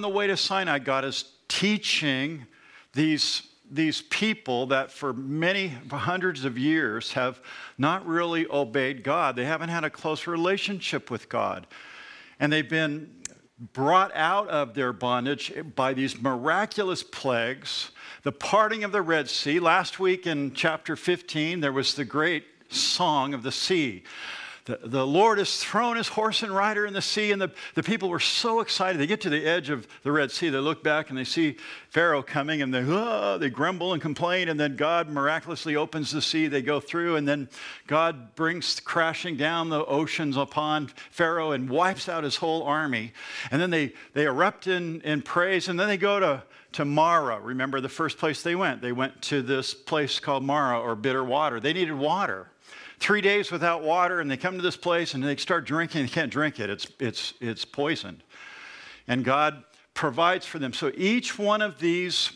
the way to Sinai, God is teaching these, these people that for many hundreds of years have not really obeyed God. They haven't had a close relationship with God. And they've been brought out of their bondage by these miraculous plagues, the parting of the Red Sea. Last week in chapter 15, there was the great song of the sea the, the Lord has thrown his horse and rider in the sea, and the, the people were so excited. They get to the edge of the Red Sea, they look back and they see Pharaoh coming, and they, oh, they grumble and complain, and then God miraculously opens the sea. They go through, and then God brings crashing down the oceans upon Pharaoh and wipes out his whole army. And then they, they erupt in, in praise, and then they go to, to Marah. Remember the first place they went? They went to this place called Mara or bitter water. They needed water three days without water, and they come to this place and they start drinking. They can't drink it, it's, it's, it's poisoned. And God provides for them. So each one of these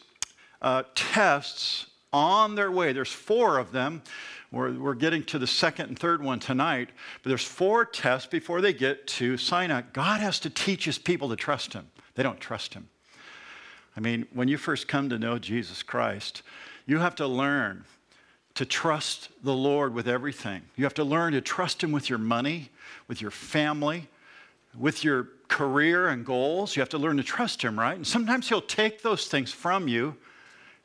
uh, tests on their way, there's four of them. We're, we're getting to the second and third one tonight, but there's four tests before they get to Sinai. God has to teach his people to trust him. They don't trust him. I mean, when you first come to know Jesus Christ, you have to learn to trust the Lord with everything. You have to learn to trust Him with your money, with your family, with your career and goals. You have to learn to trust Him, right? And sometimes He'll take those things from you.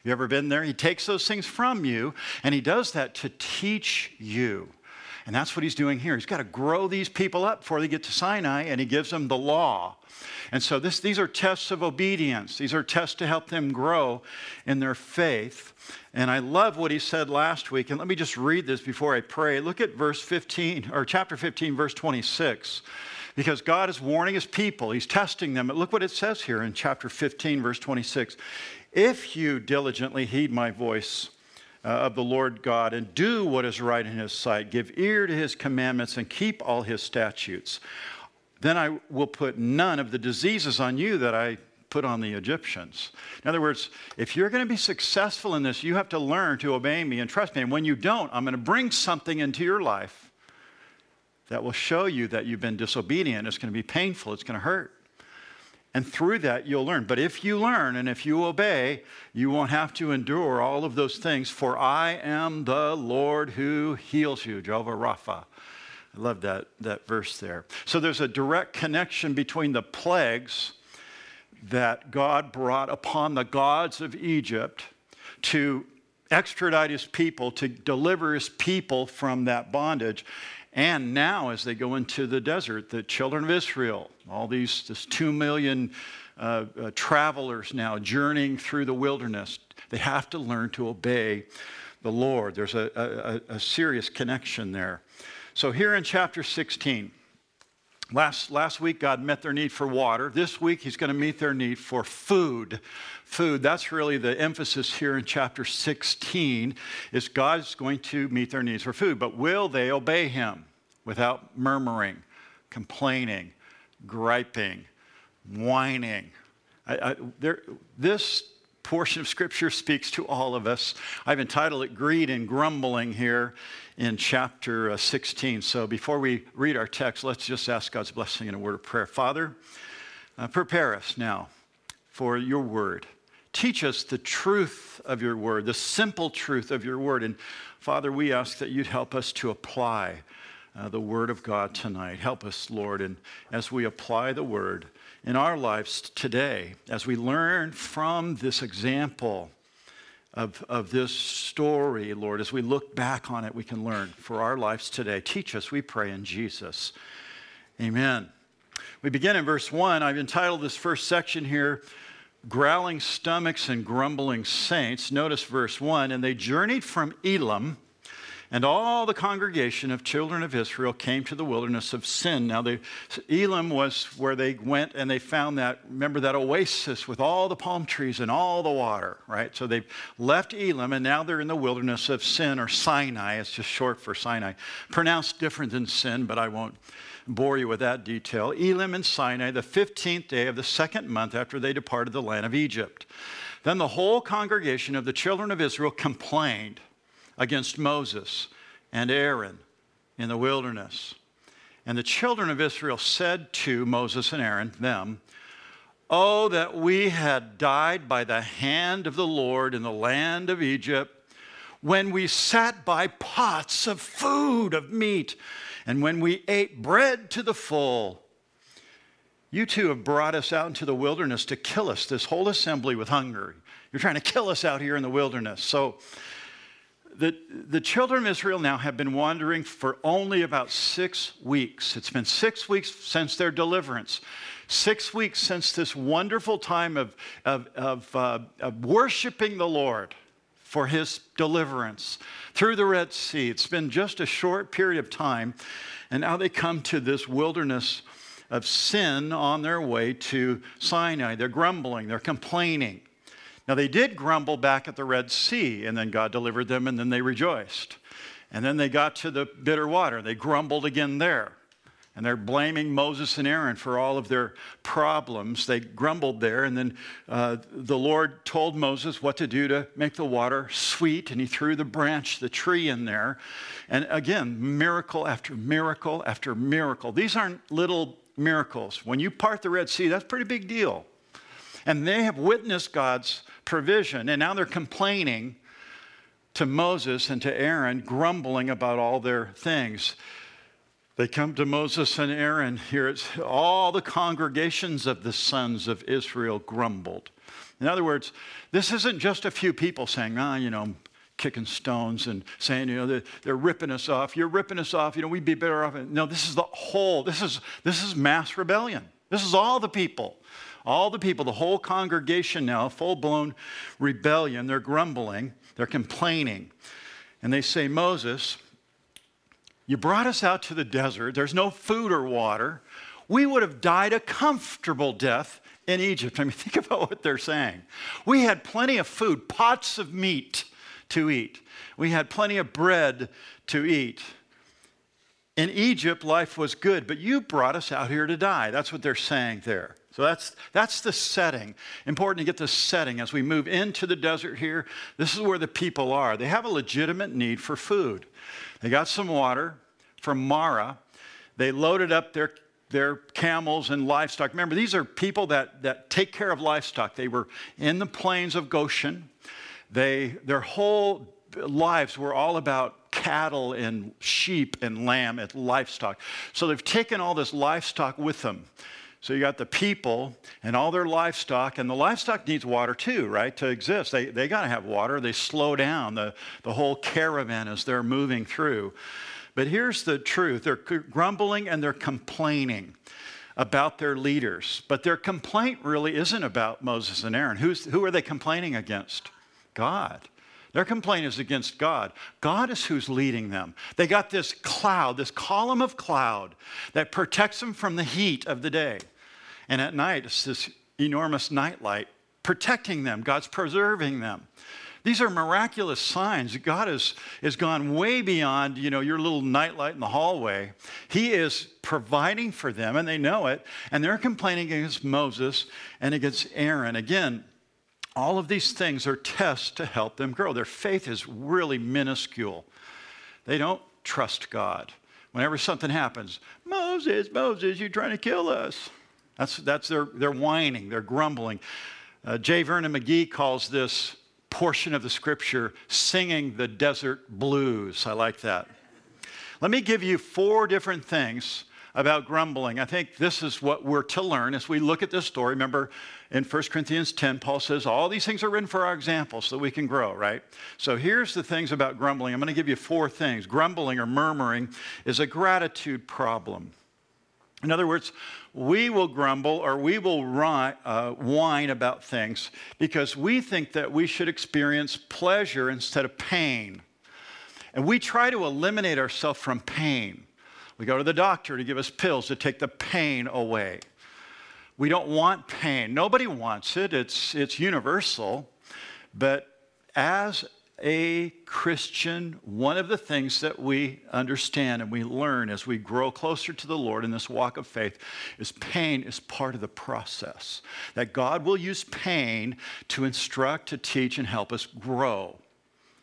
You ever been there? He takes those things from you, and He does that to teach you. And that's what He's doing here. He's got to grow these people up before they get to Sinai, and He gives them the law. And so this, these are tests of obedience. These are tests to help them grow in their faith. And I love what he said last week. And let me just read this before I pray. Look at verse 15, or chapter 15, verse 26. Because God is warning his people, he's testing them. But look what it says here in chapter 15, verse 26. If you diligently heed my voice, uh, of the Lord God and do what is right in his sight, give ear to his commandments and keep all his statutes. Then I will put none of the diseases on you that I put on the Egyptians. In other words, if you're going to be successful in this, you have to learn to obey me and trust me. And when you don't, I'm going to bring something into your life that will show you that you've been disobedient. It's going to be painful, it's going to hurt. And through that, you'll learn. But if you learn and if you obey, you won't have to endure all of those things. For I am the Lord who heals you, Jehovah Rapha. I love that, that verse there. So there's a direct connection between the plagues that God brought upon the gods of Egypt to extradite his people, to deliver his people from that bondage. And now, as they go into the desert, the children of Israel, all these this two million uh, uh, travelers now journeying through the wilderness, they have to learn to obey the Lord. There's a, a, a serious connection there. So, here in chapter 16, last, last week God met their need for water. This week He's going to meet their need for food. Food, that's really the emphasis here in chapter 16, is God's going to meet their needs for food. But will they obey Him without murmuring, complaining, griping, whining? I, I, there, this portion of Scripture speaks to all of us. I've entitled it Greed and Grumbling here in chapter uh, 16. So before we read our text, let's just ask God's blessing in a word of prayer. Father, uh, prepare us now for your word. Teach us the truth of your word, the simple truth of your word. And Father, we ask that you'd help us to apply uh, the word of God tonight. Help us, Lord, and as we apply the word, in our lives today as we learn from this example of, of this story, Lord. As we look back on it, we can learn for our lives today. Teach us, we pray in Jesus. Amen. We begin in verse 1. I've entitled this first section here, Growling Stomachs and Grumbling Saints. Notice verse 1 And they journeyed from Elim and all the congregation of children of Israel came to the wilderness of Sin. Now, Elim was where they went and they found that, remember that oasis with all the palm trees and all the water, right? So they left Elim and now they're in the wilderness of Sin or Sinai. It's just short for Sinai. Pronounced different than Sin, but I won't bore you with that detail. Elim and Sinai, the 15th day of the second month after they departed the land of Egypt. Then the whole congregation of the children of Israel complained against Moses and Aaron in the wilderness. And the children of Israel said to Moses and Aaron, them, Oh, that we had died by the hand of the Lord in the land of Egypt, when we sat by pots of food, of meat, and when we ate bread to the full. You two have brought us out into the wilderness to kill us, this whole assembly with hunger. You're trying to kill us out here in the wilderness. So, the, the children of Israel now have been wandering for only about six weeks. It's been six weeks since their deliverance, six weeks since this wonderful time of, of, of, uh, of worshiping the Lord for his deliverance through the Red Sea. It's been just a short period of time, and now they come to this wilderness of sin on their way to Sinai. They're grumbling, they're complaining. Now, they did grumble back at the Red Sea, and then God delivered them, and then they rejoiced. And then they got to the bitter water. They grumbled again there. And they're blaming Moses and Aaron for all of their problems. They grumbled there. And then uh, the Lord told Moses what to do to make the water sweet. And he threw the branch, the tree in there. And again, miracle after miracle after miracle. These aren't little miracles. When you part the Red Sea, that's a pretty big deal. And they have witnessed God's provision. And now they're complaining to Moses and to Aaron, grumbling about all their things. They come to Moses and Aaron. Here it's all the congregations of the sons of Israel grumbled. In other words, this isn't just a few people saying, ah, you know, kicking stones and saying, you know, they're, they're, ripping us off. You're ripping us off. You know, we'd be better off. No, this is the whole. This is this is mass rebellion. This is all the people all the people, the whole congregation now, full blown rebellion. They're grumbling, they're complaining. And they say, Moses, you brought us out to the desert. There's no food or water. We would have died a comfortable death in Egypt. I mean, think about what they're saying. We had plenty of food, pots of meat to eat, we had plenty of bread to eat. In Egypt, life was good, but you brought us out here to die. That's what they're saying there. So that's, that's the setting. Important to get the setting as we move into the desert here. This is where the people are. They have a legitimate need for food. They got some water from Mara. They loaded up their, their camels and livestock. Remember, these are people that, that take care of livestock. They were in the plains of Goshen. They, their whole lives were all about cattle and sheep and lamb and livestock. So they've taken all this livestock with them. So you got the people and all their livestock, and the livestock needs water too, right, to exist. They, they got to have water. They slow down the, the whole caravan as they're moving through. But here's the truth they're grumbling and they're complaining about their leaders. But their complaint really isn't about Moses and Aaron. Who's, who are they complaining against? God. Their complaint is against God. God is who's leading them. They got this cloud, this column of cloud that protects them from the heat of the day. And at night, it's this enormous nightlight protecting them. God's preserving them. These are miraculous signs. God has, has gone way beyond, you know, your little nightlight in the hallway. He is providing for them, and they know it. And they're complaining against Moses and against Aaron. Again, all of these things are tests to help them grow. Their faith is really minuscule. They don't trust God. Whenever something happens, Moses, Moses, you're trying to kill us. That's, that's their, their whining, their grumbling. Uh, J. Vernon McGee calls this portion of the scripture singing the desert blues. I like that. Let me give you four different things about grumbling. I think this is what we're to learn as we look at this story. Remember, in 1 Corinthians 10, Paul says, All these things are written for our example so that we can grow, right? So here's the things about grumbling. I'm going to give you four things. Grumbling or murmuring is a gratitude problem. In other words, we will grumble or we will uh, whine about things because we think that we should experience pleasure instead of pain. And we try to eliminate ourselves from pain. We go to the doctor to give us pills to take the pain away. We don't want pain. Nobody wants it, it's, it's universal. But as a Christian, one of the things that we understand and we learn as we grow closer to the Lord in this walk of faith is pain is part of the process. That God will use pain to instruct, to teach, and help us grow.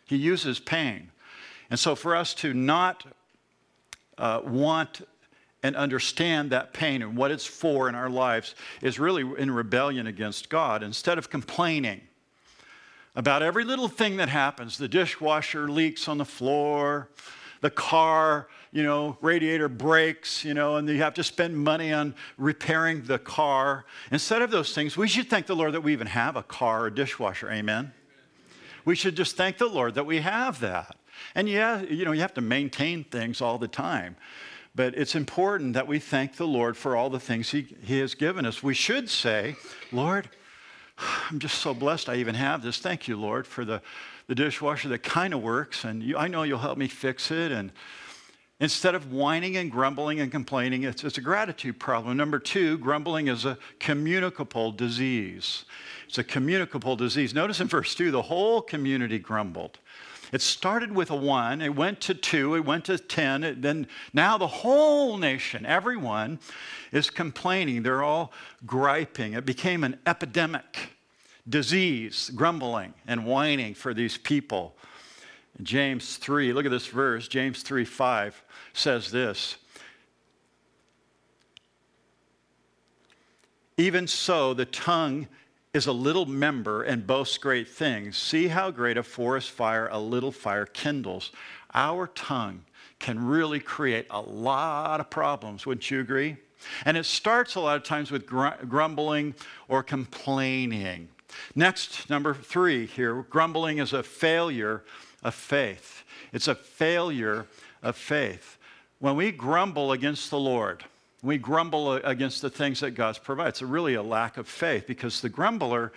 He uses pain. And so for us to not uh, want and understand that pain and what it's for in our lives is really in rebellion against God. Instead of complaining about every little thing that happens, the dishwasher leaks on the floor, the car, you know, radiator breaks, you know, and you have to spend money on repairing the car. Instead of those things, we should thank the Lord that we even have a car or dishwasher. Amen. We should just thank the Lord that we have that. And yeah, you know, you have to maintain things all the time. But it's important that we thank the Lord for all the things he, he has given us. We should say, Lord, I'm just so blessed I even have this. Thank you, Lord, for the, the dishwasher that kind of works. And you, I know you'll help me fix it. And instead of whining and grumbling and complaining, it's, it's a gratitude problem. Number two, grumbling is a communicable disease. It's a communicable disease. Notice in verse 2, the whole community grumbled. It started with a one, it went to two, it went to 10, it, then now the whole nation, everyone, is complaining. They're all griping. It became an epidemic disease, grumbling and whining for these people. James 3, look at this verse. James 3 5 says this. Even so, the tongue is a little member and boasts great things. See how great a forest fire a little fire kindles. Our tongue can really create a lot of problems, wouldn't you agree? And it starts a lot of times with grumbling or complaining. Next, number three here grumbling is a failure of faith. It's a failure of faith. When we grumble against the Lord, we grumble against the things that God's provided. It's really a lack of faith because the grumbler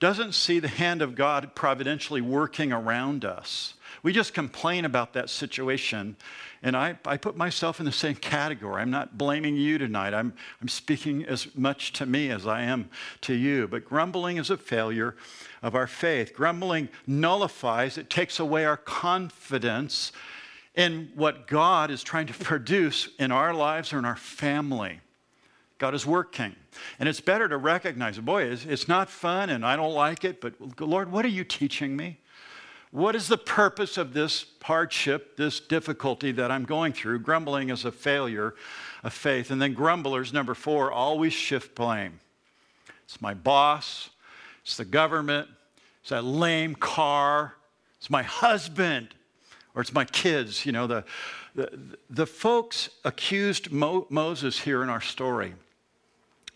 doesn't see the hand of God providentially working around us. We just complain about that situation. And I, I put myself in the same category. I'm not blaming you tonight. I'm, I'm speaking as much to me as I am to you. But grumbling is a failure of our faith. Grumbling nullifies, it takes away our confidence in what God is trying to produce in our lives or in our family. God is working. And it's better to recognize, boy, it's, not fun and I don't like it, but Lord, what are you teaching me? What is the purpose of this hardship, this difficulty that I'm going through? Grumbling is a failure of faith. And then grumblers, number four, always shift blame. It's my boss, it's the government, it's that lame car, it's my husband, or it's my kids. You know, the, the, the folks accused Mo- Moses here in our story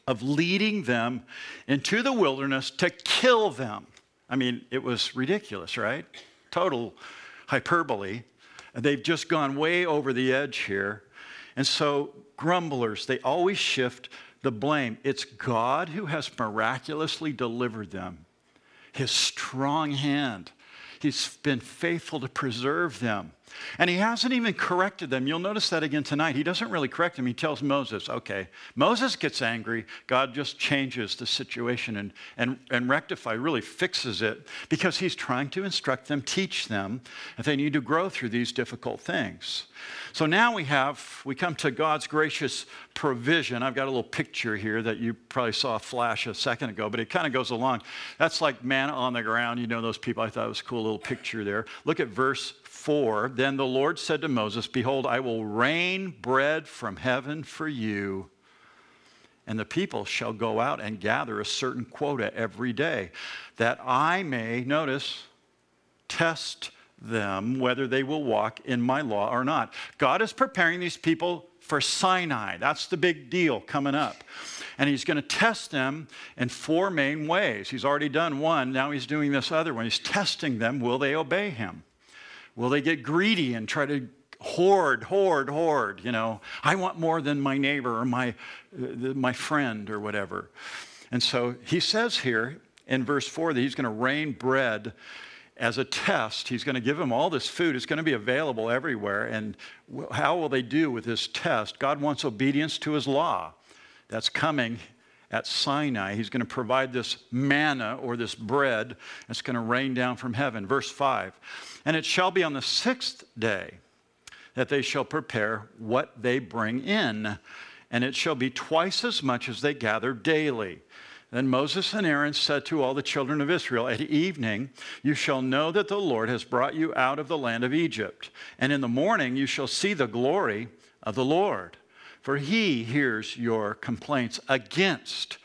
of leading them into the wilderness to kill them. I mean, it was ridiculous, right? Total hyperbole. And they've just gone way over the edge here. And so, grumblers, they always shift the blame. It's God who has miraculously delivered them, His strong hand. He's been faithful to preserve them. And he hasn't even corrected them. You'll notice that again tonight. He doesn't really correct them. He tells Moses, okay, Moses gets angry. God just changes the situation and, and, and rectify, really fixes it because he's trying to instruct them, teach them that they need to grow through these difficult things. So now we have, we come to God's gracious provision. I've got a little picture here that you probably saw flash a second ago, but it kind of goes along. That's like manna on the ground. You know those people. I thought it was a cool little picture there. Look at verse 4 Then the Lord said to Moses, Behold, I will rain bread from heaven for you, and the people shall go out and gather a certain quota every day, that I may, notice, test them whether they will walk in my law or not. God is preparing these people for Sinai. That's the big deal coming up. And he's going to test them in four main ways. He's already done one, now he's doing this other one. He's testing them will they obey him? Will they get greedy and try to hoard, hoard, hoard? You know, I want more than my neighbor or my, uh, my friend or whatever. And so he says here in verse 4 that he's going to rain bread as a test. He's going to give them all this food. It's going to be available everywhere. And how will they do with this test? God wants obedience to his law that's coming at Sinai. He's going to provide this manna or this bread that's going to rain down from heaven. Verse 5 And it shall be on the sixth day that they shall prepare what they bring in, and it shall be twice as much as they gather daily. Then Moses and Aaron said to all the children of Israel, At evening you shall know that the Lord has brought you out of the land of Egypt, and in the morning you shall see the glory of the Lord. for he hears your complaints against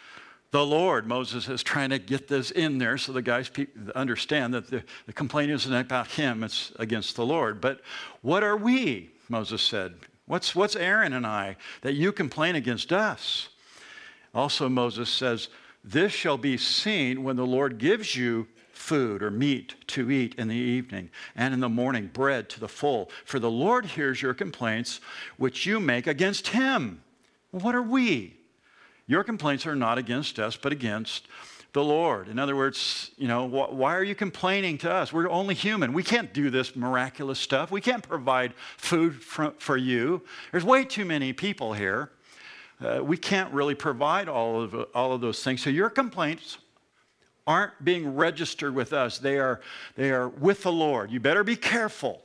the Lord. Moses is trying to get this in there so the guys understand that the, the complaint isn't about him, it's against the Lord. But what are we? Moses said. What's, what's Aaron and I that you complain against us? Also, Moses says, This shall be seen when the Lord gives you food or meat to eat in the evening, and in the morning bread to the full. For the Lord hears your complaints which you make against him. What are we? Your complaints are not against us, but against the Lord. In other words, you know, wh- why are you complaining to us? We're only human. We can't do this miraculous stuff. We can't provide food for, for you. There's way too many people here. Uh, we can't really provide all of, all of those things. So your complaints aren't being registered with us, they are, they are with the Lord. You better be careful.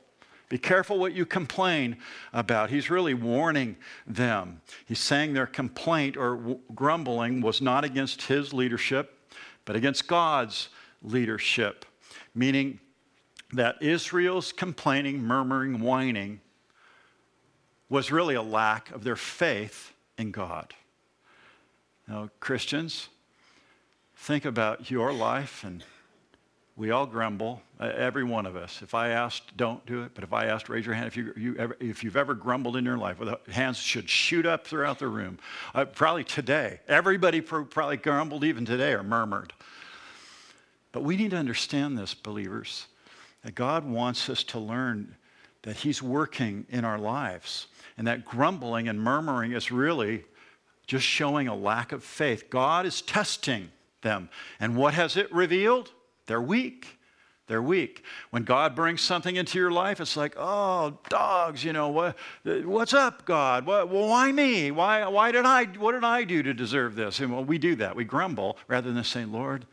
Be careful what you complain about. He's really warning them. He's saying their complaint or w- grumbling was not against his leadership, but against God's leadership, meaning that Israel's complaining, murmuring, whining was really a lack of their faith in God. Now, Christians, think about your life, and we all grumble, every one of us. If I asked, don't do it, but if I asked, raise your hand if, you, you ever, if you've ever grumbled in your life, well, hands should shoot up throughout the room. Uh, probably today. Everybody probably grumbled even today or murmured. But we need to understand this, believers, that God wants us to learn that He's working in our lives, and that grumbling and murmuring is really just showing a lack of faith. God is testing them. And what has it revealed? They're weak. They're weak. When God brings something into your life, it's like, oh, dogs, you know, what, what's up, God? What, well, why me? Why, why did I, what did I do to deserve this? And well, we do that. We grumble rather than saying, Lord,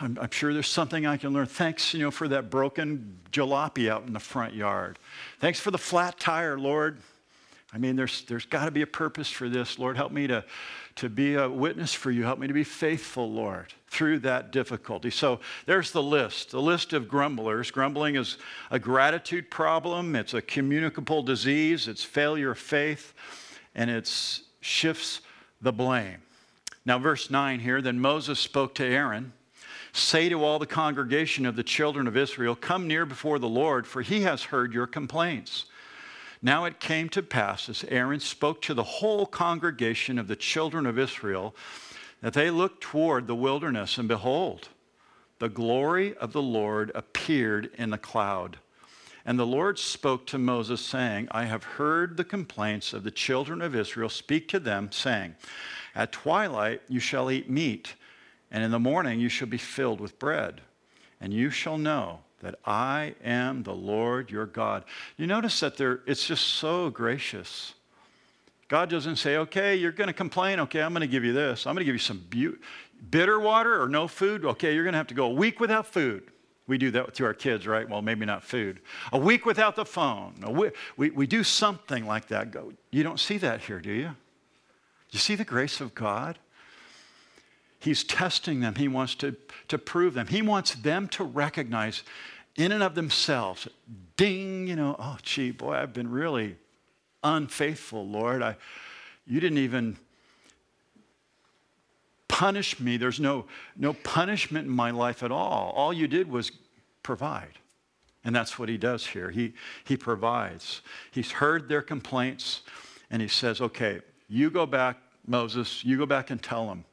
I'm, I'm, sure there's something I can learn. Thanks, you know, for that broken jalopy out in the front yard. Thanks for the flat tire, Lord. I mean, there's, there's got to be a purpose for this. Lord, help me to, to be a witness for you. Help me to be faithful, Lord, through that difficulty. So there's the list the list of grumblers. Grumbling is a gratitude problem, it's a communicable disease, it's failure of faith, and it shifts the blame. Now, verse 9 here then Moses spoke to Aaron. Say to all the congregation of the children of Israel, Come near before the Lord, for he has heard your complaints. Now it came to pass as Aaron spoke to the whole congregation of the children of Israel that they looked toward the wilderness, and behold, the glory of the Lord appeared in a cloud. And the Lord spoke to Moses, saying, I have heard the complaints of the children of Israel. Speak to them, saying, At twilight you shall eat meat, and in the morning you shall be filled with bread. And you shall know that I am the Lord your God. You notice that there, it's just so gracious. God doesn't say, okay, you're going to complain. Okay, I'm going to give you this. I'm going to give you some be- bitter water or no food. Okay, you're going to have to go a week without food. We do that to our kids, right? Well, maybe not food. A week without the phone. We, we, we do something like that. You don't see that here, do you? You see the grace of God? He's testing them. He wants to, to prove them. He wants them to recognize in and of themselves, ding, you know, oh, gee, boy, I've been really unfaithful, Lord. I, you didn't even punish me. There's no, no punishment in my life at all. All you did was provide. And that's what he does here. He, he provides. He's heard their complaints, and he says, okay, you go back, Moses, you go back and tell them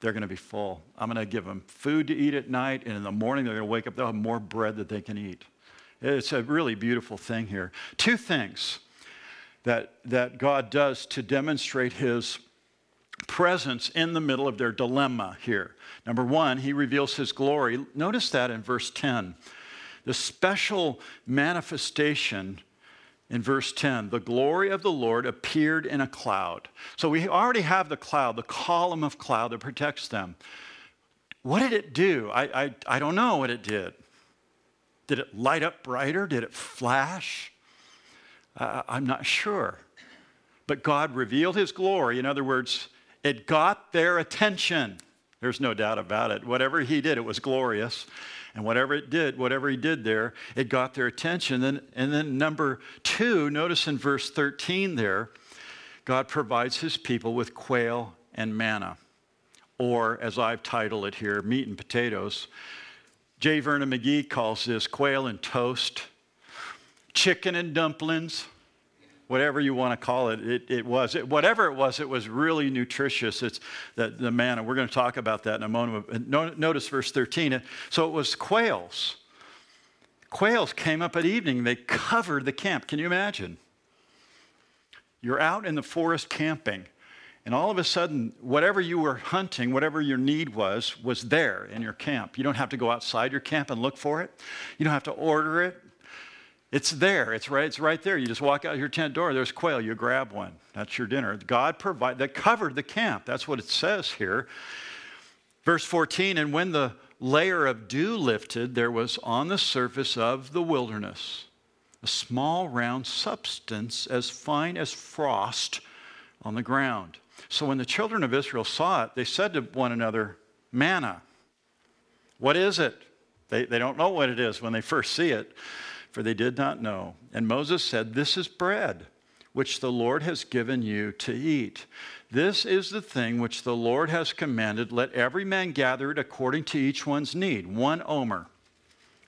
they're going to be full. I'm going to give them food to eat at night, and in the morning they're going to wake up, they'll have more bread that they can eat. It's a really beautiful thing here. Two things that, that God does to demonstrate his presence in the middle of their dilemma here. Number one, he reveals his glory. Notice that in verse 10. The special manifestation in verse 10 the glory of the Lord appeared in a cloud. So we already have the cloud, the column of cloud that protects them. What did it do? I, I, I don't know what it did. Did it light up brighter? Did it flash? Uh, I'm not sure. But God revealed his glory. In other words, it got their attention. There's no doubt about it. Whatever he did, it was glorious. And whatever it did, whatever he did there, it got their attention. And, and then number two, notice in verse 13 there, God provides his people with quail and manna, or as I've titled it here, meat and potatoes. J. Vernon McGee calls this quail and toast, chicken and dumplings, whatever you want to call it. It, it was, it, whatever it was, it was really nutritious. It's the, the manna. We're going to talk about that in a moment. Notice verse 13. So it was quails. Quails came up at evening. They covered the camp. Can you imagine? You're out in the forest camping, and all of a sudden, whatever you were hunting, whatever your need was, was there in your camp. You don't have to go outside your camp and look for it. You don't have to order it. It's there. It's right, it's right there. You just walk out your tent door, there's quail, you grab one. That's your dinner. God provided that covered the camp. That's what it says here. Verse 14, and when the layer of dew lifted, there was on the surface of the wilderness a small round substance as fine as frost on the ground. So when the children of Israel saw it, they said to one another, Manna. What is it? They, they don't know what it is when they first see it, for they did not know. And Moses said, This is bread which the Lord has given you to eat. This is the thing which the Lord has commanded. Let every man gather it according to each one's need, one omer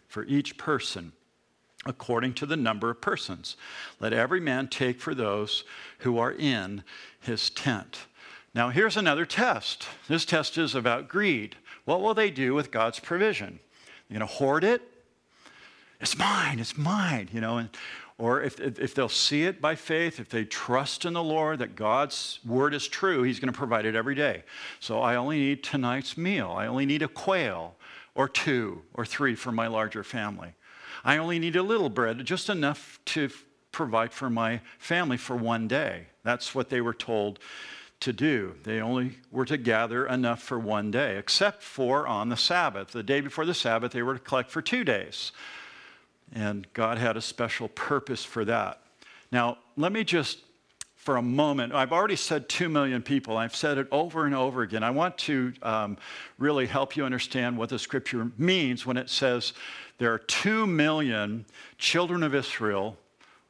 for each person according to the number of persons. Let every man take for those who are in his tent. Now, here's another test. This test is about greed. What will they do with God's provision? They're going to hoard it? It's mine, it's mine, you know. And, or if, if they'll see it by faith, if they trust in the Lord that God's word is true, He's going to provide it every day. So I only need tonight's meal. I only need a quail or two or three for my larger family. I only need a little bread, just enough to provide for my family for one day. That's what they were told to do. They only were to gather enough for one day, except for on the Sabbath. The day before the Sabbath, they were to collect for two days. And God had a special purpose for that. Now, let me just for a moment. I've already said 2 million people. I've said it over and over again. I want to um, really help you understand what the scripture means when it says there are 2 million children of Israel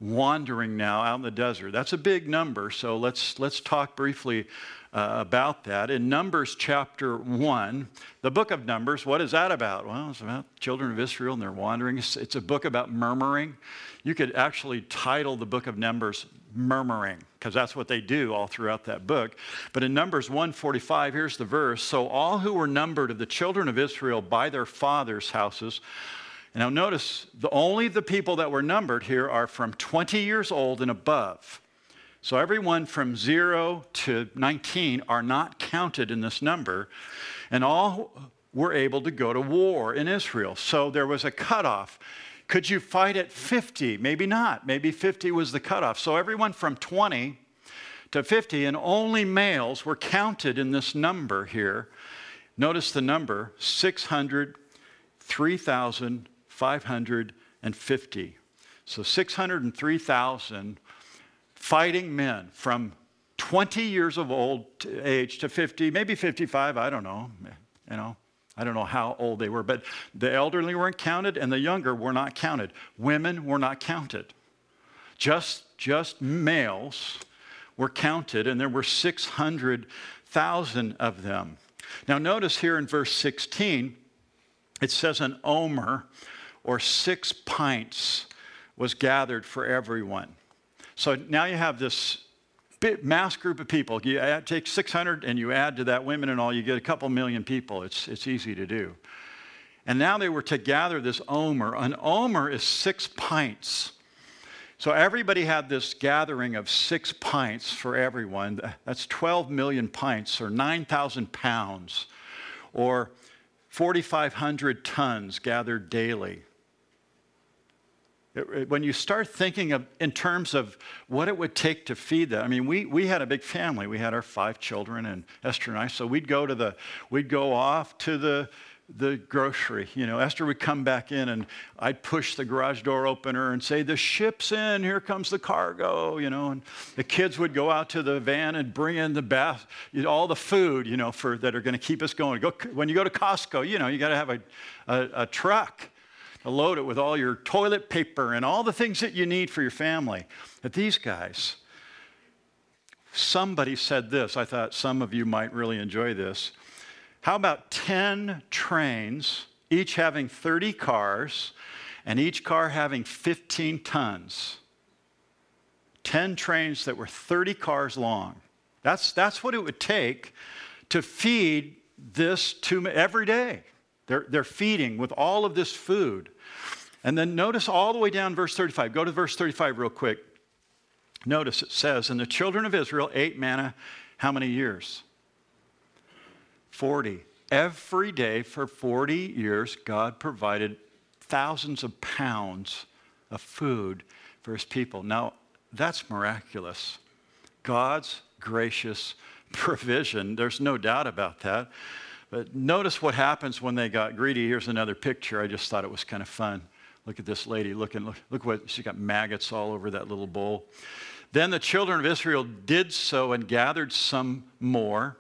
wandering now out in the desert. That's a big number, so let's, let's talk briefly uh, about that. In Numbers chapter 1, the book of Numbers, what is that about? Well, it's about children of Israel and they're wandering. It's, it's a book about murmuring. You could actually title the book of Numbers Murmuring, because that's what they do all throughout that book. But in Numbers 145, here's the verse So all who were numbered of the children of Israel by their fathers' houses, now, notice the only the people that were numbered here are from 20 years old and above. So, everyone from 0 to 19 are not counted in this number, and all were able to go to war in Israel. So, there was a cutoff. Could you fight at 50? Maybe not. Maybe 50 was the cutoff. So, everyone from 20 to 50, and only males were counted in this number here. Notice the number 600, 3,000. 550. So 603,000 fighting men from 20 years of old age to 50, maybe 55, I don't know. You know, I don't know how old they were, but the elderly weren't counted and the younger were not counted. Women were not counted. Just, just males were counted, and there were 600,000 of them. Now, notice here in verse 16, it says an omer or six pints was gathered for everyone. So now you have this mass group of people. You add, take 600 and you add to that women and all, you get a couple million people. It's, it's easy to do. And now they were to gather this omer. An omer is six pints. So everybody had this gathering of six pints for everyone. That's 12 million pints or 9,000 pounds or 4,500 tons gathered daily when you start thinking of in terms of what it would take to feed that, I mean, we, we had a big family. We had our five children and Esther and I. So we'd go to the, we'd go off to the, the grocery. You know, Esther would come back in and I'd push the garage door opener and say, The ship's in, here comes the cargo, you know. And the kids would go out to the van and bring in the bath, all the food, you know, for, that are going to keep us going. Go, when you go to Costco, you know, you got to have a, a, a truck load it with all your toilet paper and all the things that you need for your family. But these guys, somebody said this. I thought some of you might really enjoy this. How about 10 trains, each having 30 cars, and each car having 15 tons? 10 trains that were 30 cars long. That's, that's what it would take to feed this to every day. They're, they're feeding with all of this food. And then notice all the way down verse 35. Go to verse 35 real quick. Notice it says, And the children of Israel ate manna how many years? 40. Every day for 40 years, God provided thousands of pounds of food for his people. Now, that's miraculous. God's gracious provision. There's no doubt about that. But notice what happens when they got greedy. Here's another picture. I just thought it was kind of fun. Look at this lady. Looking, look, look what she's got maggots all over that little bowl. Then the children of Israel did so and gathered some more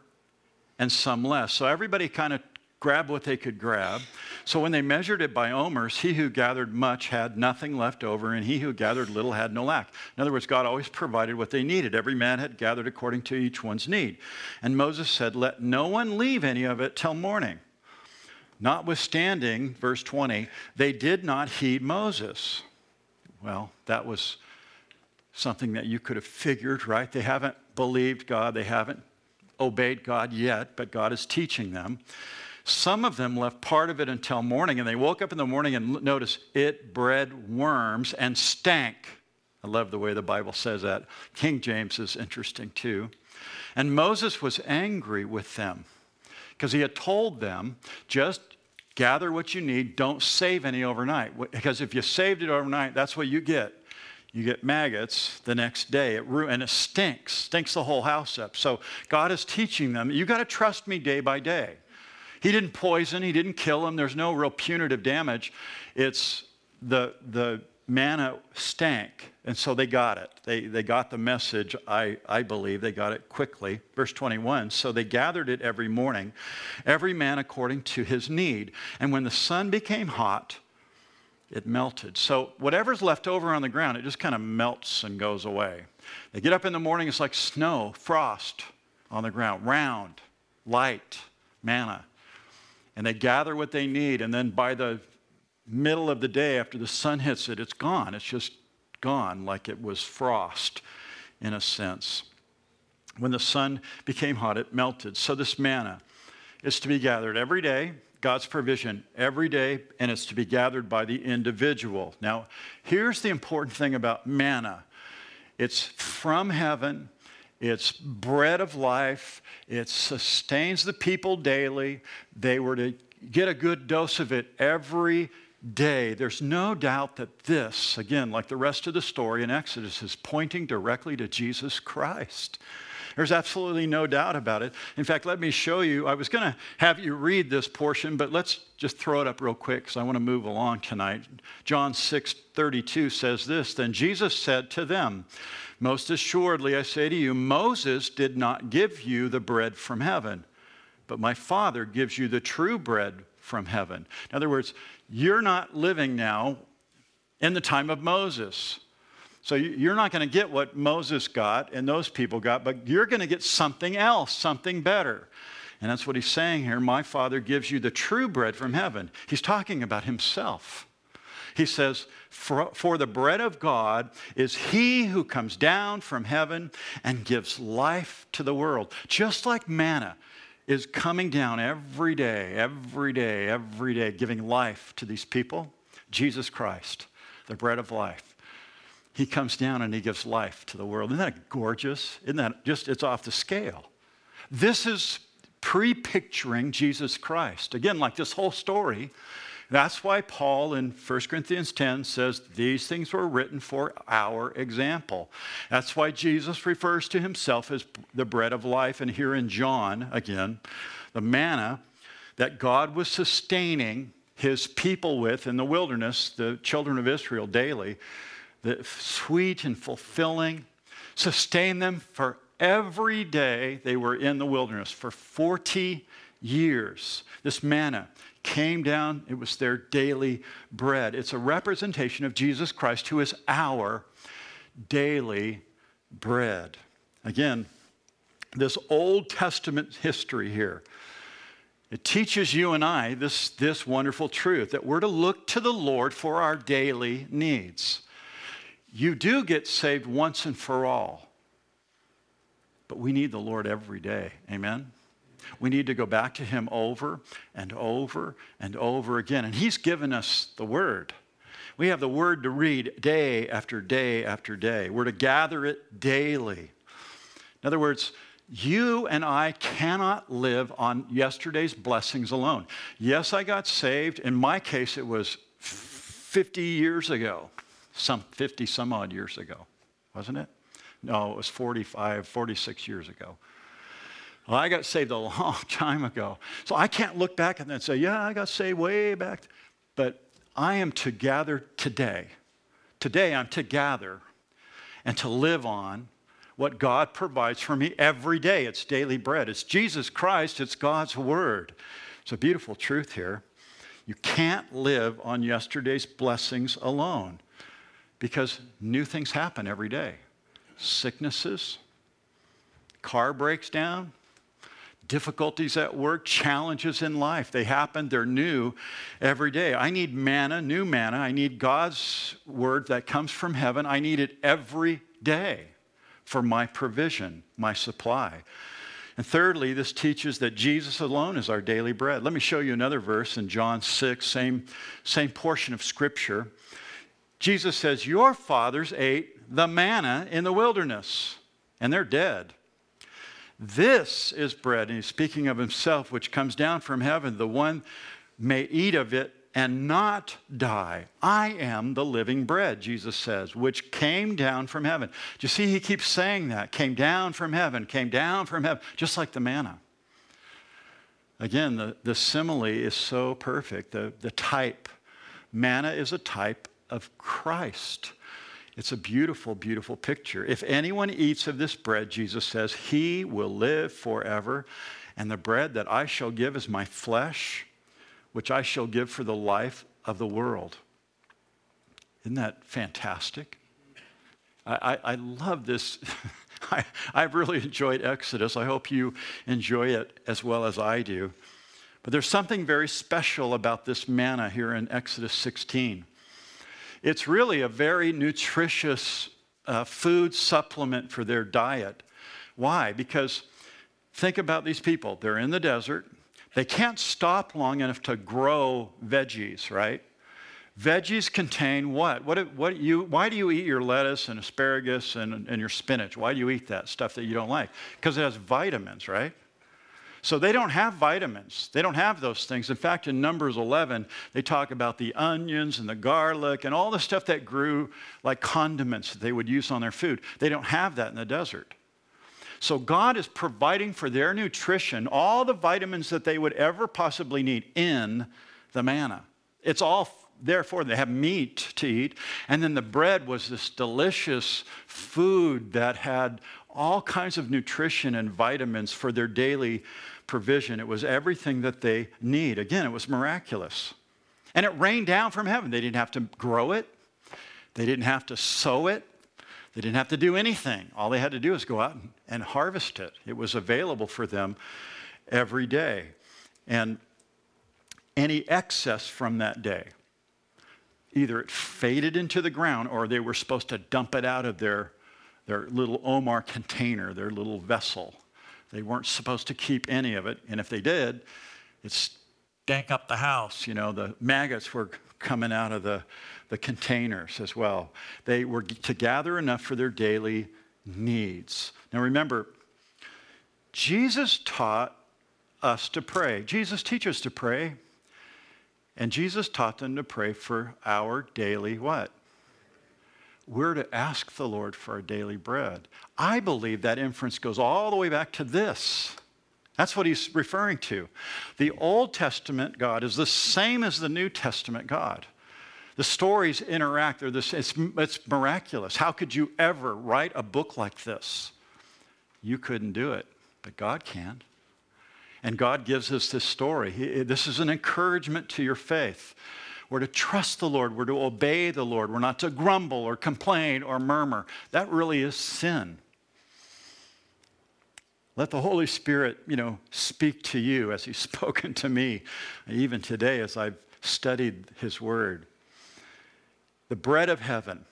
and some less. So everybody kind of grabbed what they could grab. So when they measured it by omers, he who gathered much had nothing left over, and he who gathered little had no lack. In other words, God always provided what they needed. Every man had gathered according to each one's need. And Moses said, Let no one leave any of it till morning. Notwithstanding, verse 20, they did not heed Moses. Well, that was something that you could have figured, right? They haven't believed God, they haven't obeyed God yet, but God is teaching them. Some of them left part of it until morning, and they woke up in the morning and noticed it bred worms and stank. I love the way the Bible says that. King James is interesting too. And Moses was angry with them because he had told them, just gather what you need, don't save any overnight. Because if you saved it overnight, that's what you get. You get maggots the next day, it ru- and it stinks, stinks the whole house up. So God is teaching them, you got to trust me day by day. He didn't poison, he didn't kill him. There's no real punitive damage. It's the, the manna stank. And so they got it. They, they got the message, I, I believe. They got it quickly. Verse 21 So they gathered it every morning, every man according to his need. And when the sun became hot, it melted. So whatever's left over on the ground, it just kind of melts and goes away. They get up in the morning, it's like snow, frost on the ground, round, light, manna and they gather what they need, and then by the middle of the day, after the sun hits it, it's gone. It's just gone, like it was frost, in a sense. When the sun became hot, it melted. So, this manna is to be gathered every day, God's provision every day, and it's to be gathered by the individual. Now, here's the important thing about manna it's from heaven, it's bread of life. It sustains the people daily. They were to get a good dose of it every day. There's no doubt that this, again, like the rest of the story in Exodus, is pointing directly to Jesus Christ. There's absolutely no doubt about it. In fact, let me show you. I was going to have you read this portion, but let's just throw it up real quick because I want to move along tonight. John 6 32 says this Then Jesus said to them, most assuredly, I say to you, Moses did not give you the bread from heaven, but my Father gives you the true bread from heaven. In other words, you're not living now in the time of Moses. So you're not going to get what Moses got and those people got, but you're going to get something else, something better. And that's what he's saying here. My Father gives you the true bread from heaven. He's talking about himself. He says, for, for the bread of God is he who comes down from heaven and gives life to the world. Just like manna is coming down every day, every day, every day, giving life to these people, Jesus Christ, the bread of life. He comes down and he gives life to the world. Isn't that gorgeous? Isn't that just, it's off the scale. This is pre picturing Jesus Christ. Again, like this whole story that's why Paul in 1 Corinthians 10 says these things were written for our example. That's why Jesus refers to himself as the bread of life. And here in John, again, the manna that God was sustaining his people with in the wilderness, the children of Israel daily, the sweet and fulfilling, sustain them for every day they were in the wilderness for 40 years. This manna came down, it was their daily bread. It's a representation of Jesus Christ, who is our daily bread. Again, this Old Testament history here. It teaches you and I this, this wonderful truth that we're to look to the Lord for our daily needs. You do get saved once and for all, but we need the Lord every day. Amen? We need to go back to Him over and over and over again. And He's given us the Word. We have the Word to read day after day after day. We're to gather it daily. In other words, you and I cannot live on yesterday's blessings alone. Yes, I got saved. In my case, it was 50 years ago, some 50 some odd years ago, wasn't it? No, it was 45, 46 years ago. Well, I got saved a long time ago. So I can't look back and then say, yeah, I got saved way back. But I am to gather today. Today I'm to gather and to live on what God provides for me every day. It's daily bread. It's Jesus Christ, it's God's word. It's a beautiful truth here. You can't live on yesterday's blessings alone because new things happen every day. Sicknesses, car breaks down, difficulties at work, challenges in life. They happen, they're new every day. I need manna, new manna. I need God's word that comes from heaven. I need it every day for my provision, my supply. And thirdly, this teaches that Jesus alone is our daily bread. Let me show you another verse in John 6, same, same portion of Scripture. Jesus says, Your fathers ate the manna in the wilderness, and they're dead. This is bread, and he's speaking of himself, which comes down from heaven. The one may eat of it and not die. I am the living bread, Jesus says, which came down from heaven. Do you see he keeps saying that? Came down from heaven, came down from heaven, just like the manna. Again, the, the simile is so perfect, the, the type. Manna is a type of Christ. It's a beautiful, beautiful picture. If anyone eats of this bread, Jesus says, he will live forever. And the bread that I shall give is my flesh which I shall give for the life of the world. Isn't that fantastic? I, I, I love this. I, I've really enjoyed Exodus. I hope you enjoy it as well as I do. But there's something very special about this manna here in Exodus 16. It's really a very nutritious uh, food supplement for their diet. Why? Because think about these people. They're in the desert, they can't stop long enough to grow veggies, right? Veggies contain what? What, what you, why do you eat your lettuce and asparagus and, and your spinach? Why do you eat that stuff that you don't like? Because it has vitamins, right? So they don't have vitamins. They don't have those things. In fact, in Numbers 11, they talk about the onions and the garlic and all the stuff that grew like condiments that they would use on their food. They don't have that in the desert. So God is providing for their nutrition all the vitamins that they would ever possibly need in the manna. It's all there for them. They have meat to eat. And then the bread was this delicious food that had all kinds of nutrition and vitamins for their daily provision. It was everything that they need. Again, it was miraculous. And it rained down from heaven. They didn't have to grow it, they didn't have to sow it, they didn't have to do anything. All they had to do was go out and, harvest it. It was available for them every day. And any excess from that day, either it faded into the ground or they were supposed to dump it out of their, their little omer container, their little vessel. They weren't supposed to keep any of it. And if they did, it stank up the house. You know, the maggots were coming out of the, the containers as well. They were to gather enough for their daily needs. Now remember, Jesus taught us to pray. Jesus teaches to pray. And Jesus taught them to pray for our daily what? We're to ask the Lord for our daily bread. I believe that inference goes all the way back to this. That's what he's referring to. The Old Testament God is the same as the New Testament God. The stories interact. They're this, it's, it's miraculous. How could you ever write a book like this? You couldn't do it, but God can. And God gives us this story. He, this is an encouragement to your faith. We're to trust the Lord. We're to obey the Lord. We're not to grumble or complain or murmur. That really is sin. Let the Holy Spirit, you know, speak to you as He's spoken to me, even today as I've studied His Word. The bread of heaven,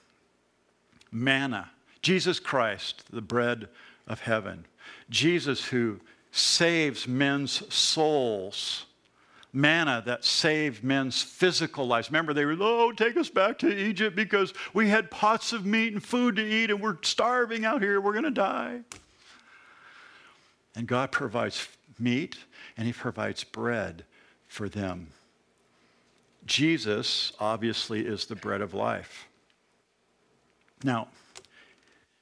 manna, Jesus Christ, the bread of heaven. Jesus who saves men's souls. Manna that saved men's physical lives. Remember, they were, oh, take us back to Egypt because we had pots of meat and food to eat and we're starving out here. We're going to die. And God provides meat and He provides bread for them. Jesus, obviously, is the bread of life. Now,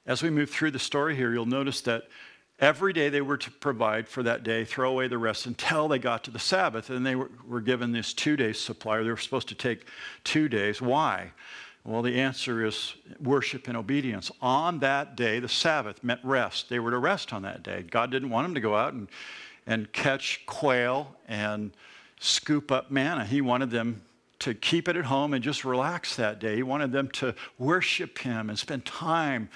as we move through the story here, you'll notice that every day they were to provide for that day, throw away the rest until they got to the Sabbath. And they were, were given this two day supply. They were supposed to take two days. Why? Well, the answer is worship and obedience. On that day, the Sabbath meant rest. They were to rest on that day. God didn't want them to go out and, and catch quail and scoop up manna. He wanted them to keep it at home and just relax that day. He wanted them to worship Him and spend time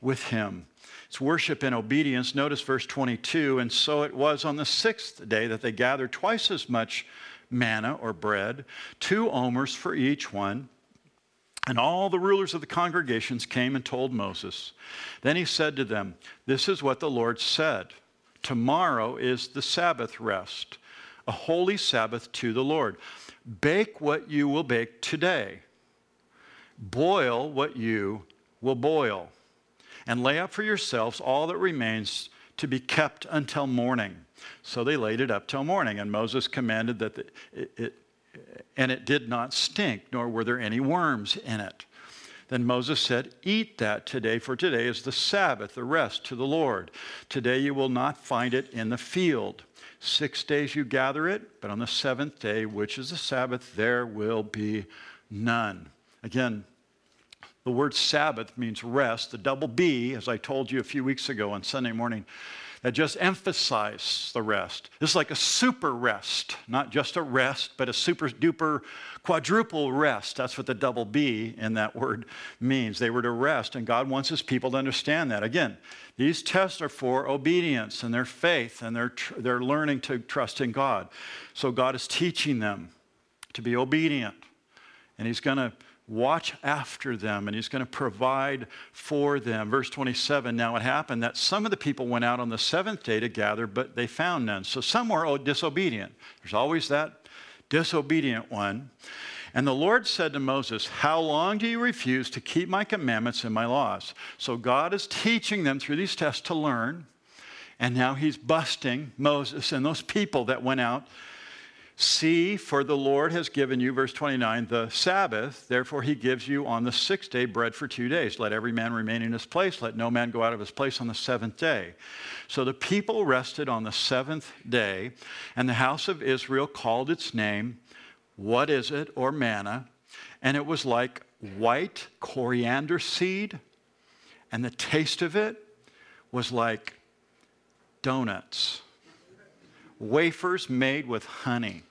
with Him. It's worship and obedience. Notice verse 22 and so it was on the sixth day that they gathered twice as much manna or bread, two omers for each one. And all the rulers of the congregations came and told Moses. Then he said to them, This is what the Lord said Tomorrow is the Sabbath rest, a holy Sabbath to the Lord. Bake what you will bake today, boil what you will boil, and lay up for yourselves all that remains to be kept until morning. So they laid it up till morning, and Moses commanded that the, it, it and it did not stink, nor were there any worms in it. Then Moses said, Eat that today, for today is the Sabbath, the rest to the Lord. Today you will not find it in the field. Six days you gather it, but on the seventh day, which is the Sabbath, there will be none. Again, the word Sabbath means rest. The double B, as I told you a few weeks ago on Sunday morning, that just emphasize the rest. Is like a super rest, not just a rest, but a super duper quadruple rest. That's what the double B in that word means. They were to rest, and God wants his people to understand that. Again, these tests are for obedience and their faith, and they're, tr- they're learning to trust in God. So God is teaching them to be obedient, and he's going to watch after them and he's going to provide for them. Verse 27 Now it happened that some of the people went out on the seventh day to gather, but they found none. So some were disobedient. There's always that disobedient one. And the Lord said to Moses, How long do you refuse to keep my commandments and my laws? So God is teaching them through these tests to learn. And now he's busting Moses and those people that went out See, for the Lord has given you, verse 29, the Sabbath. Therefore, he gives you on the sixth day bread for two days. Let every man remain in his place. Let no man go out of his place on the seventh day. So the people rested on the seventh day, and the house of Israel called its name, What is it, or manna? And it was like white coriander seed, and the taste of it was like donuts wafers made with honey,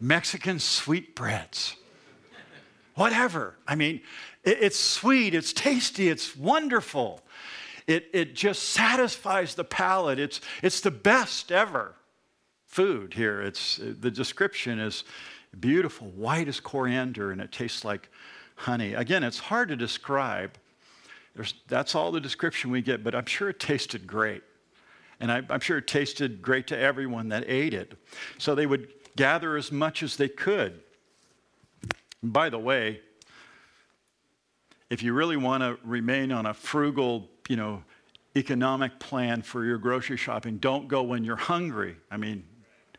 Mexican sweetbreads, whatever. I mean, it's sweet, it's tasty, it's wonderful. It, it just satisfies the palate. It's, it's the best ever food here. It's, the description is beautiful, white as coriander, and it tastes like honey. Again, it's hard to describe. There's, that's all the description we get, but I'm sure it tasted great. And I, am sure it tasted great to everyone that ate it. So they would gather as much as they could. By the way, if you really want to remain on a frugal, you know, economic plan for your grocery shopping, don't go when you're hungry. I mean,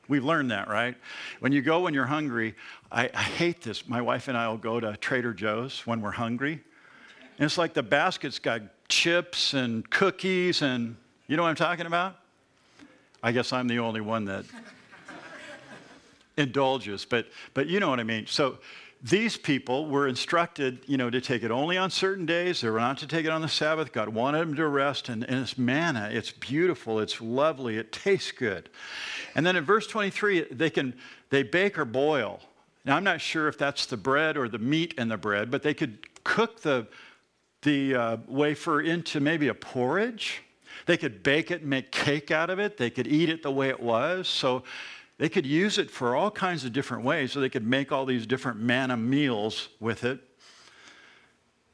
we've learned that, right? When you go when you're hungry, I, I hate this. My wife and I will go to Trader Joe's when we're hungry. And it's like the basket's got chips and cookies and you know what I'm talking about? I guess I'm the only one that indulges, but, but you know what I mean. So these people were instructed, you know, to take it only on certain days. They were not to take it on the Sabbath. God wanted them to rest, and, and it's manna. It's beautiful. It's lovely. It tastes good. And then in verse 23, they can they bake or boil. Now I'm not sure if that's the bread or the meat in the bread, but they could cook the the uh, wafer into maybe a porridge They could bake it and make cake out of it. They could eat it the way it was. So they could use it for all kinds of different ways. So they could make all these different manna meals with it.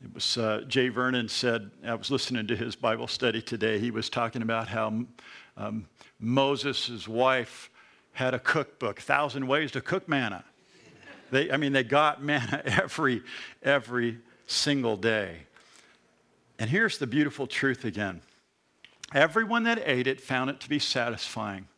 It was uh, J. Vernon said, I was listening to his Bible study today. He was talking about how um, Moses' wife had a cookbook, Thousand Ways to Cook Manna. They, I mean, they got manna every, every single day. And here's the beautiful truth again everyone that ate it found it to be satisfying.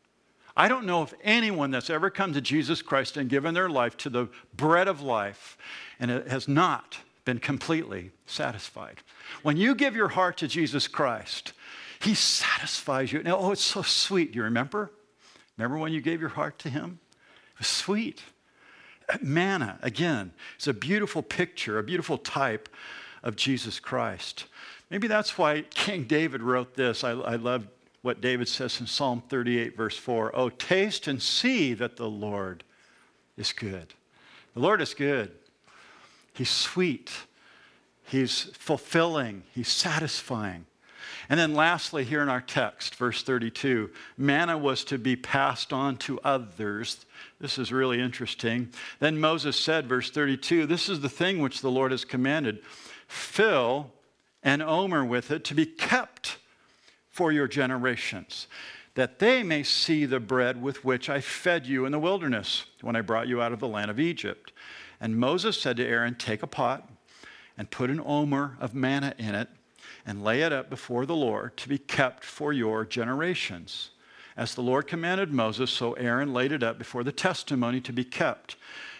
I don't know if anyone that's ever come to Jesus Christ and given their life to the bread of life and it has not been completely satisfied. When you give your heart to Jesus Christ, He satisfies you. Now, oh, it's so sweet. You remember? Remember when you gave your heart to Him? It was sweet. Manna, again, is a beautiful picture, a beautiful type of Jesus Christ. Maybe that's why King David wrote this. I, I love what David says in Psalm 38, verse 4. Oh, taste and see that the Lord is good. The Lord is good. He's sweet, He's fulfilling, He's satisfying. And then, lastly, here in our text, verse 32, manna was to be passed on to others. This is really interesting. Then Moses said, verse 32, This is the thing which the Lord has commanded fill an omer with it to be kept for your generations, that they may see the bread with which I fed you in the wilderness when I brought you out of the land of Egypt. And Moses said to Aaron, Take a pot and put an omer of manna in it and lay it up before the Lord to be kept for your generations. As the Lord commanded Moses, so Aaron laid it up before the testimony to be kept.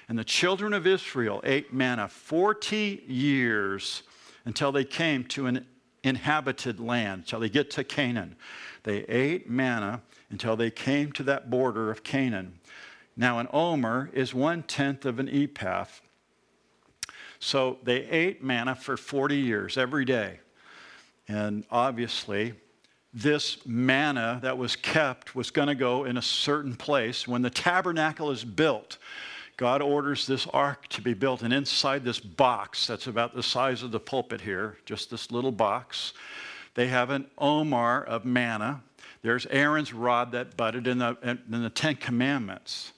And the children of Israel ate manna 40 years until they came to an inhabited land, until they get to Canaan. They ate manna until they came to that border of Canaan. Now, an omer is one tenth of an ephah. So they ate manna for 40 years every day. And obviously, this manna that was kept was going to go in a certain place. When the tabernacle is built, God orders this ark to be built, and inside this box that's about the size of the pulpit here, just this little box, they have an omer of manna. There's Aaron's rod that budded in the, in the Ten Commandments.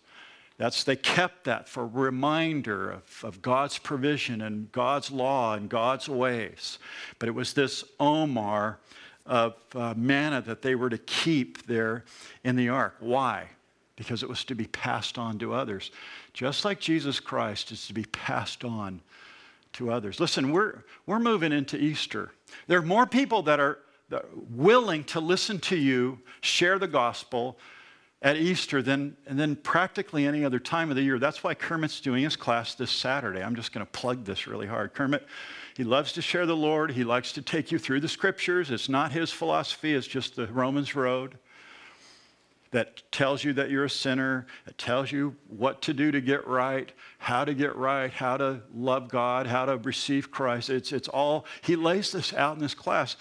That's, they kept that for reminder of, of God's provision and God's law and God's ways. But it was this omer of uh, manna that they were to keep there in the ark. Why? Because it was to be passed on to others. Just like Jesus Christ is to be passed on to others. Listen, we're, we're moving into Easter. There are more people that are willing to listen to you, share the gospel, at Easter than, and then practically any other time of the year. That's why Kermit's doing his class this Saturday. I'm just going to plug this really hard. Kermit, he loves to share the Lord. He likes to take you through the scriptures. It's not his philosophy, it's just the Romans road that tells you that you're a sinner, it tells you what to do to get right, how to get right, how to love God, how to receive Christ. It's, it's all, he lays this out in this class.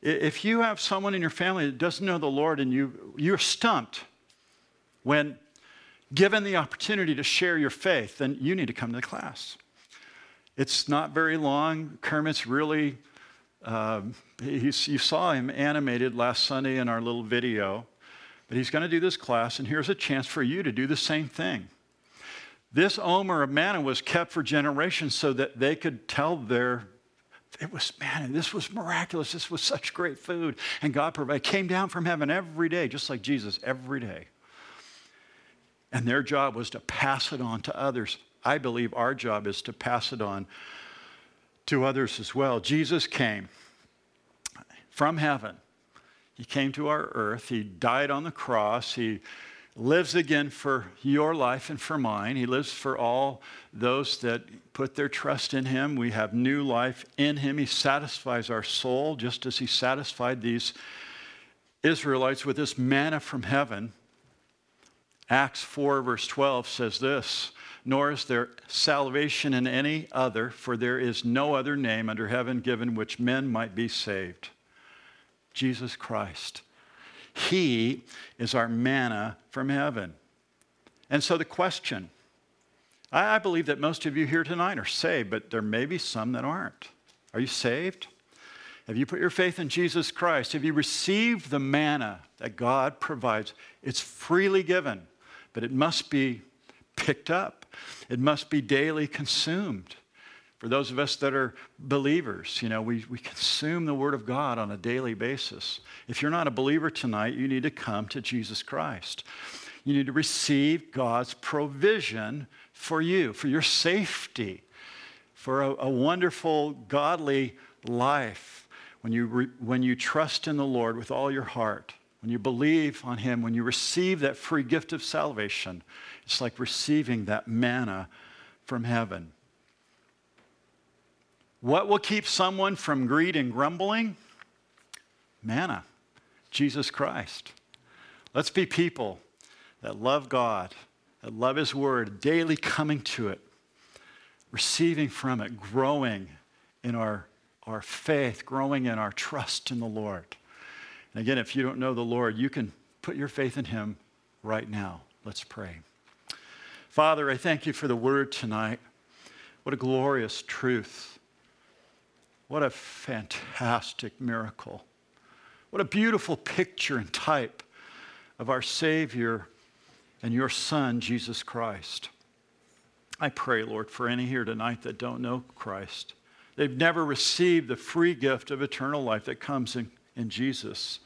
If you have someone in your family that doesn't know the Lord and you, you're stumped, when given the opportunity to share your faith, then you need to come to the class. It's not very long. Kermit's really, uh, you saw him animated last Sunday in our little video, but he's going to do this class, and here's a chance for you to do the same thing. This omer of manna was kept for generations so that they could tell their it was man this was miraculous this was such great food and god provided came down from heaven every day just like jesus every day and their job was to pass it on to others. I believe our job is to pass it on to others as well. Jesus came from heaven. He came to our earth. He died on the cross. He lives again for your life and for mine. He lives for all those that put their trust in Him. We have new life in Him. He satisfies our soul just as He satisfied these Israelites with this manna from heaven. Acts 4, verse 12 says this Nor is there salvation in any other, for there is no other name under heaven given which men might be saved. Jesus Christ. He is our manna from heaven. And so the question I, believe that most of you here tonight are saved, but there may be some that aren't. Are you saved? Have you put your faith in Jesus Christ? Have you received the manna that God provides? It's freely given, but it must be picked up, it must be daily consumed. For those of us that are believers, you know, we, we consume the Word of God on a daily basis. If you're not a believer tonight, you need to come to Jesus Christ. You need to receive God's provision for you, for your safety, for a, a wonderful, godly life. When you, re, when you trust in the Lord with all your heart, when you believe on Him, when you receive that free gift of salvation, it's like receiving that manna from heaven. What will keep someone from greed and grumbling? Manna, Jesus Christ. Let's be people that love God, that love His Word, daily coming to it, receiving from it, growing in our, our faith, growing in our trust in the Lord. And again, if you don't know the Lord, you can put your faith in Him right now. Let's pray. Father, I thank you for the Word tonight. What a glorious truth. What a fantastic miracle. What a beautiful picture and type of our Savior and your Son, Jesus Christ. I pray, Lord, for any here tonight that don't know Christ. They've never received the free gift of eternal life that comes in, in Jesus.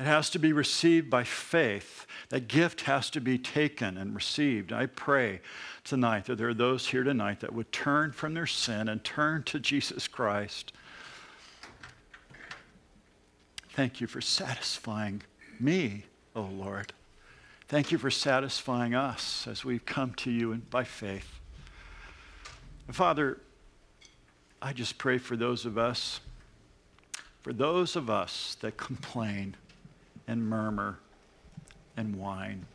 It has to be received by faith. That gift has to be taken and received. I pray tonight that there are those here tonight that would turn from their sin and turn to Jesus Christ. Thank you for satisfying me, O oh Lord. Thank you for satisfying us as we've come to you by faith. Father, I just pray for those of us, for those of us that complain and murmur and whine.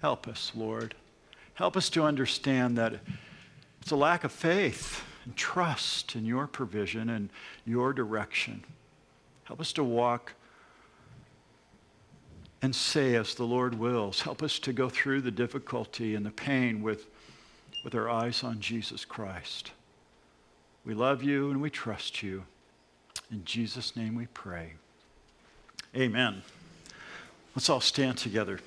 Help us, Lord. Help us to understand that it's a lack of faith and trust in your provision and your direction. Help us to walk and say as the Lord wills. Help us to go through the difficulty and the pain with, with our eyes on Jesus Christ. We love you and we trust you. In Jesus' name we pray. Amen. Let's all stand together.